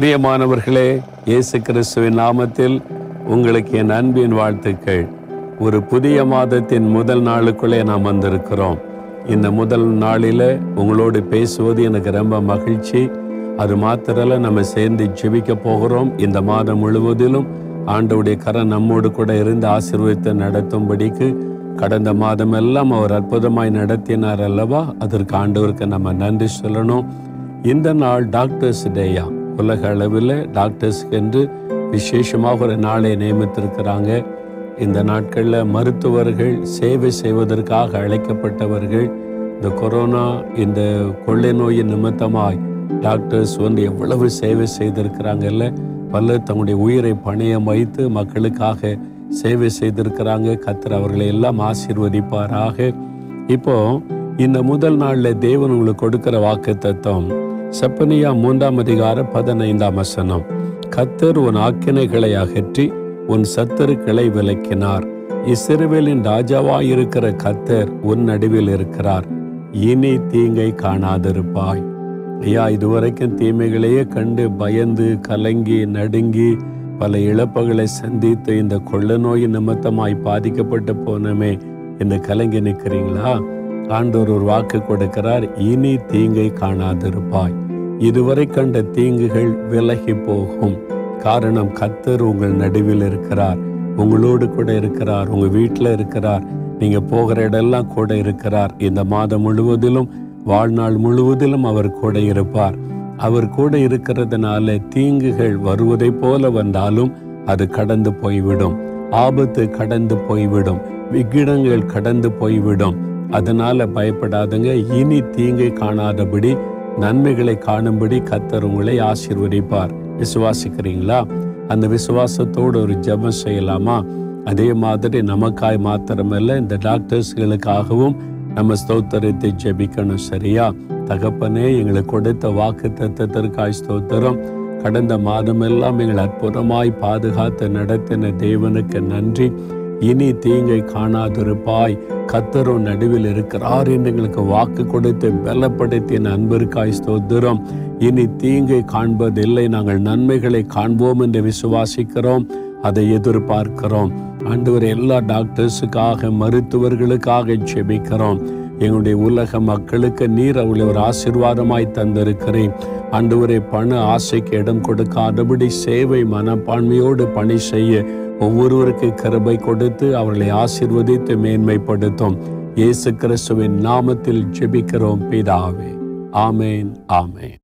பிரியமானவர்களே இயேசு கிறிஸ்துவின் நாமத்தில் உங்களுக்கு என் அன்பின் வாழ்த்துக்கள். ஒரு புதிய மாதத்தின் முதல் நாளுக்குள்ளே நாம் வந்திருக்கிறோம். இந்த முதல் நாளில் உங்களோடு பேசுவது எனக்கு ரொம்ப மகிழ்ச்சி. அது மாத்திரல நம்ம சேர்ந்து ஜெபிக்க போகிறோம். இந்த மாதம் முழுவதிலும் ஆண்டவுடைய கரம் நம்மோடு கூட இருந்து ஆசீர்வதித்து நடத்தும்படிக்கு கடந்த மாதமெல்லாம் அவர் அற்புதமாய் நடத்தினார் அல்லவா? அதற்கு ஆண்டவருக்கு நம்ம நன்றி சொல்லணும். இந்த நாள் டாக்டர்ஸ் டேயா. உலக அளவில் டாக்டர்ஸ்க்கு என்று விசேஷமாக ஒரு நாளை நியமித்திருக்கிறாங்க. இந்த நாட்களில் மருத்துவர்கள் சேவை செய்வதற்காக அழைக்கப்பட்டவர்கள் இந்த கொரோனா இந்த கொள்ளை நோயின் நிமித்தமாய் டாக்டர்ஸ் வந்து எவ்வளவு சேவை செய்திருக்கிறாங்கல்ல. பலர் தங்களுடைய உயிரை பணையம் வைத்து மக்களுக்காக சேவை செய்திருக்கிறாங்க. கத்திர அவர்களை எல்லாம் ஆசீர்வதிப்பாராக. இப்போ இந்த முதல் நாளில் தேவன் உங்களுக்கு கொடுக்கிற வாக்கு தத்துவம் செப்பனியா மூன்றாம் அதிகார பதினைந்தாம் வசனம். கத்தர் உன் ஆக்கினைகளை அகற்றி உன் சத்தருக்களை விலக்கினார். இஸ்ரவேலின் ராஜாவாயிருக்கிற கத்தர் உன் நடுவில் இருக்கிறார். இனி தீங்கை காணாதிருப்பாய். ஐயா இதுவரைக்கும் தீமைகளையே கண்டு பயந்து கலங்கி நடுங்கி பல இழப்புகளை சந்தித்து இந்த கொள்ள நோய் நிமித்தமாய் பாதிக்கப்பட்டு போனமே. இந்த கலங்கி நிற்கிறீங்களா? ஆண்டவர் ஒரு வாக்கு கொடுக்கிறார் இனி தீங்கை காணாதிருப்பாய். இதுவரை கண்ட தீங்குகள் விலகி போகும். காரணம் கத்தர் உங்கள் நடுவில் இருக்கிறார். உங்களோடு கூட இருக்கிறார் உங்க வீட்டில் இருக்கிறார். நீங்க போகிற இடெல்லாம் கூட இருக்கிறார். இந்த மாதம் முழுவதிலும் வாழ்நாள் முழுவதிலும் அவர் கூட இருப்பார். அவர் கூட இருக்கிறதுனால தீங்குகள் வருவதை போல வந்தாலும் அது கடந்து போய்விடும். ஆபத்து கடந்து போய்விடும். விக்கிடங்கள் கடந்து போய்விடும். அதனால பயப்படாதுங்க. இனி தீங்கை காணாதபடி நன்மைகளை காணும்படி கத்தர் உங்களை ஆசீர்வதிப்பார். விசுவாசிக்கிறீங்களா? அந்த விசுவாசத்தோடு ஒரு ஜெபம் செய்யலாமா? அதே மாதிரி நமக்காய் மாத்திரமல்ல இந்த டாக்டர்ஸ்களுக்காகவும் நம்ம ஸ்தோத்திரத்தை ஜெபிக்கணும் சரியா? தகப்பனே எங்களுக்கு கொடுத்த வாக்கு தத்துவத்திற்காய் ஸ்தோத்திரம். கடந்த மாதமெல்லாம் எங்களை அற்புதமாய் பாதுகாத்து நடத்தின தேவனுக்கு நன்றி. இனி தீங்கை காணாதிருப்பாய். கத்தரும் நடுவில் இருக்கிறார் என்று எங்களுக்கு வாக்கு கொடுத்து பலப்படுத்திய அன்பிற்காய் ஸ்தோத்திரம். இனி தீங்கை காண்பதில்லை. நாங்கள் நன்மைகளை காண்போம் என்று விசுவாசிக்கிறோம். அதை எதிர்பார்க்கிறோம். ஆண்டவர் எல்லா டாக்டர்ஸுக்காக மருத்துவர்களுக்காக செபிக்கிறோம் எங்களுடைய உலக மக்களுக்கு நீர் அவளை ஒரு ஆசிர்வாதமாய் தந்திருக்கிறேன். ஆண்டவரை பண ஆசைக்கு இடம் கொடுக்காதபடி சேவை மனப்பான்மையோடு பணி செய்ய ஒவ்வொருவருக்கு கருபை கொடுத்து அவர்களை ஆசிர்வதித்து மேன்மைப்படுத்தும் இயேசு கிறிஸ்துவின் நாமத்தில் ஜெபிக்கிறோம் பிதாவே. ஆமேன் ஆமேன்.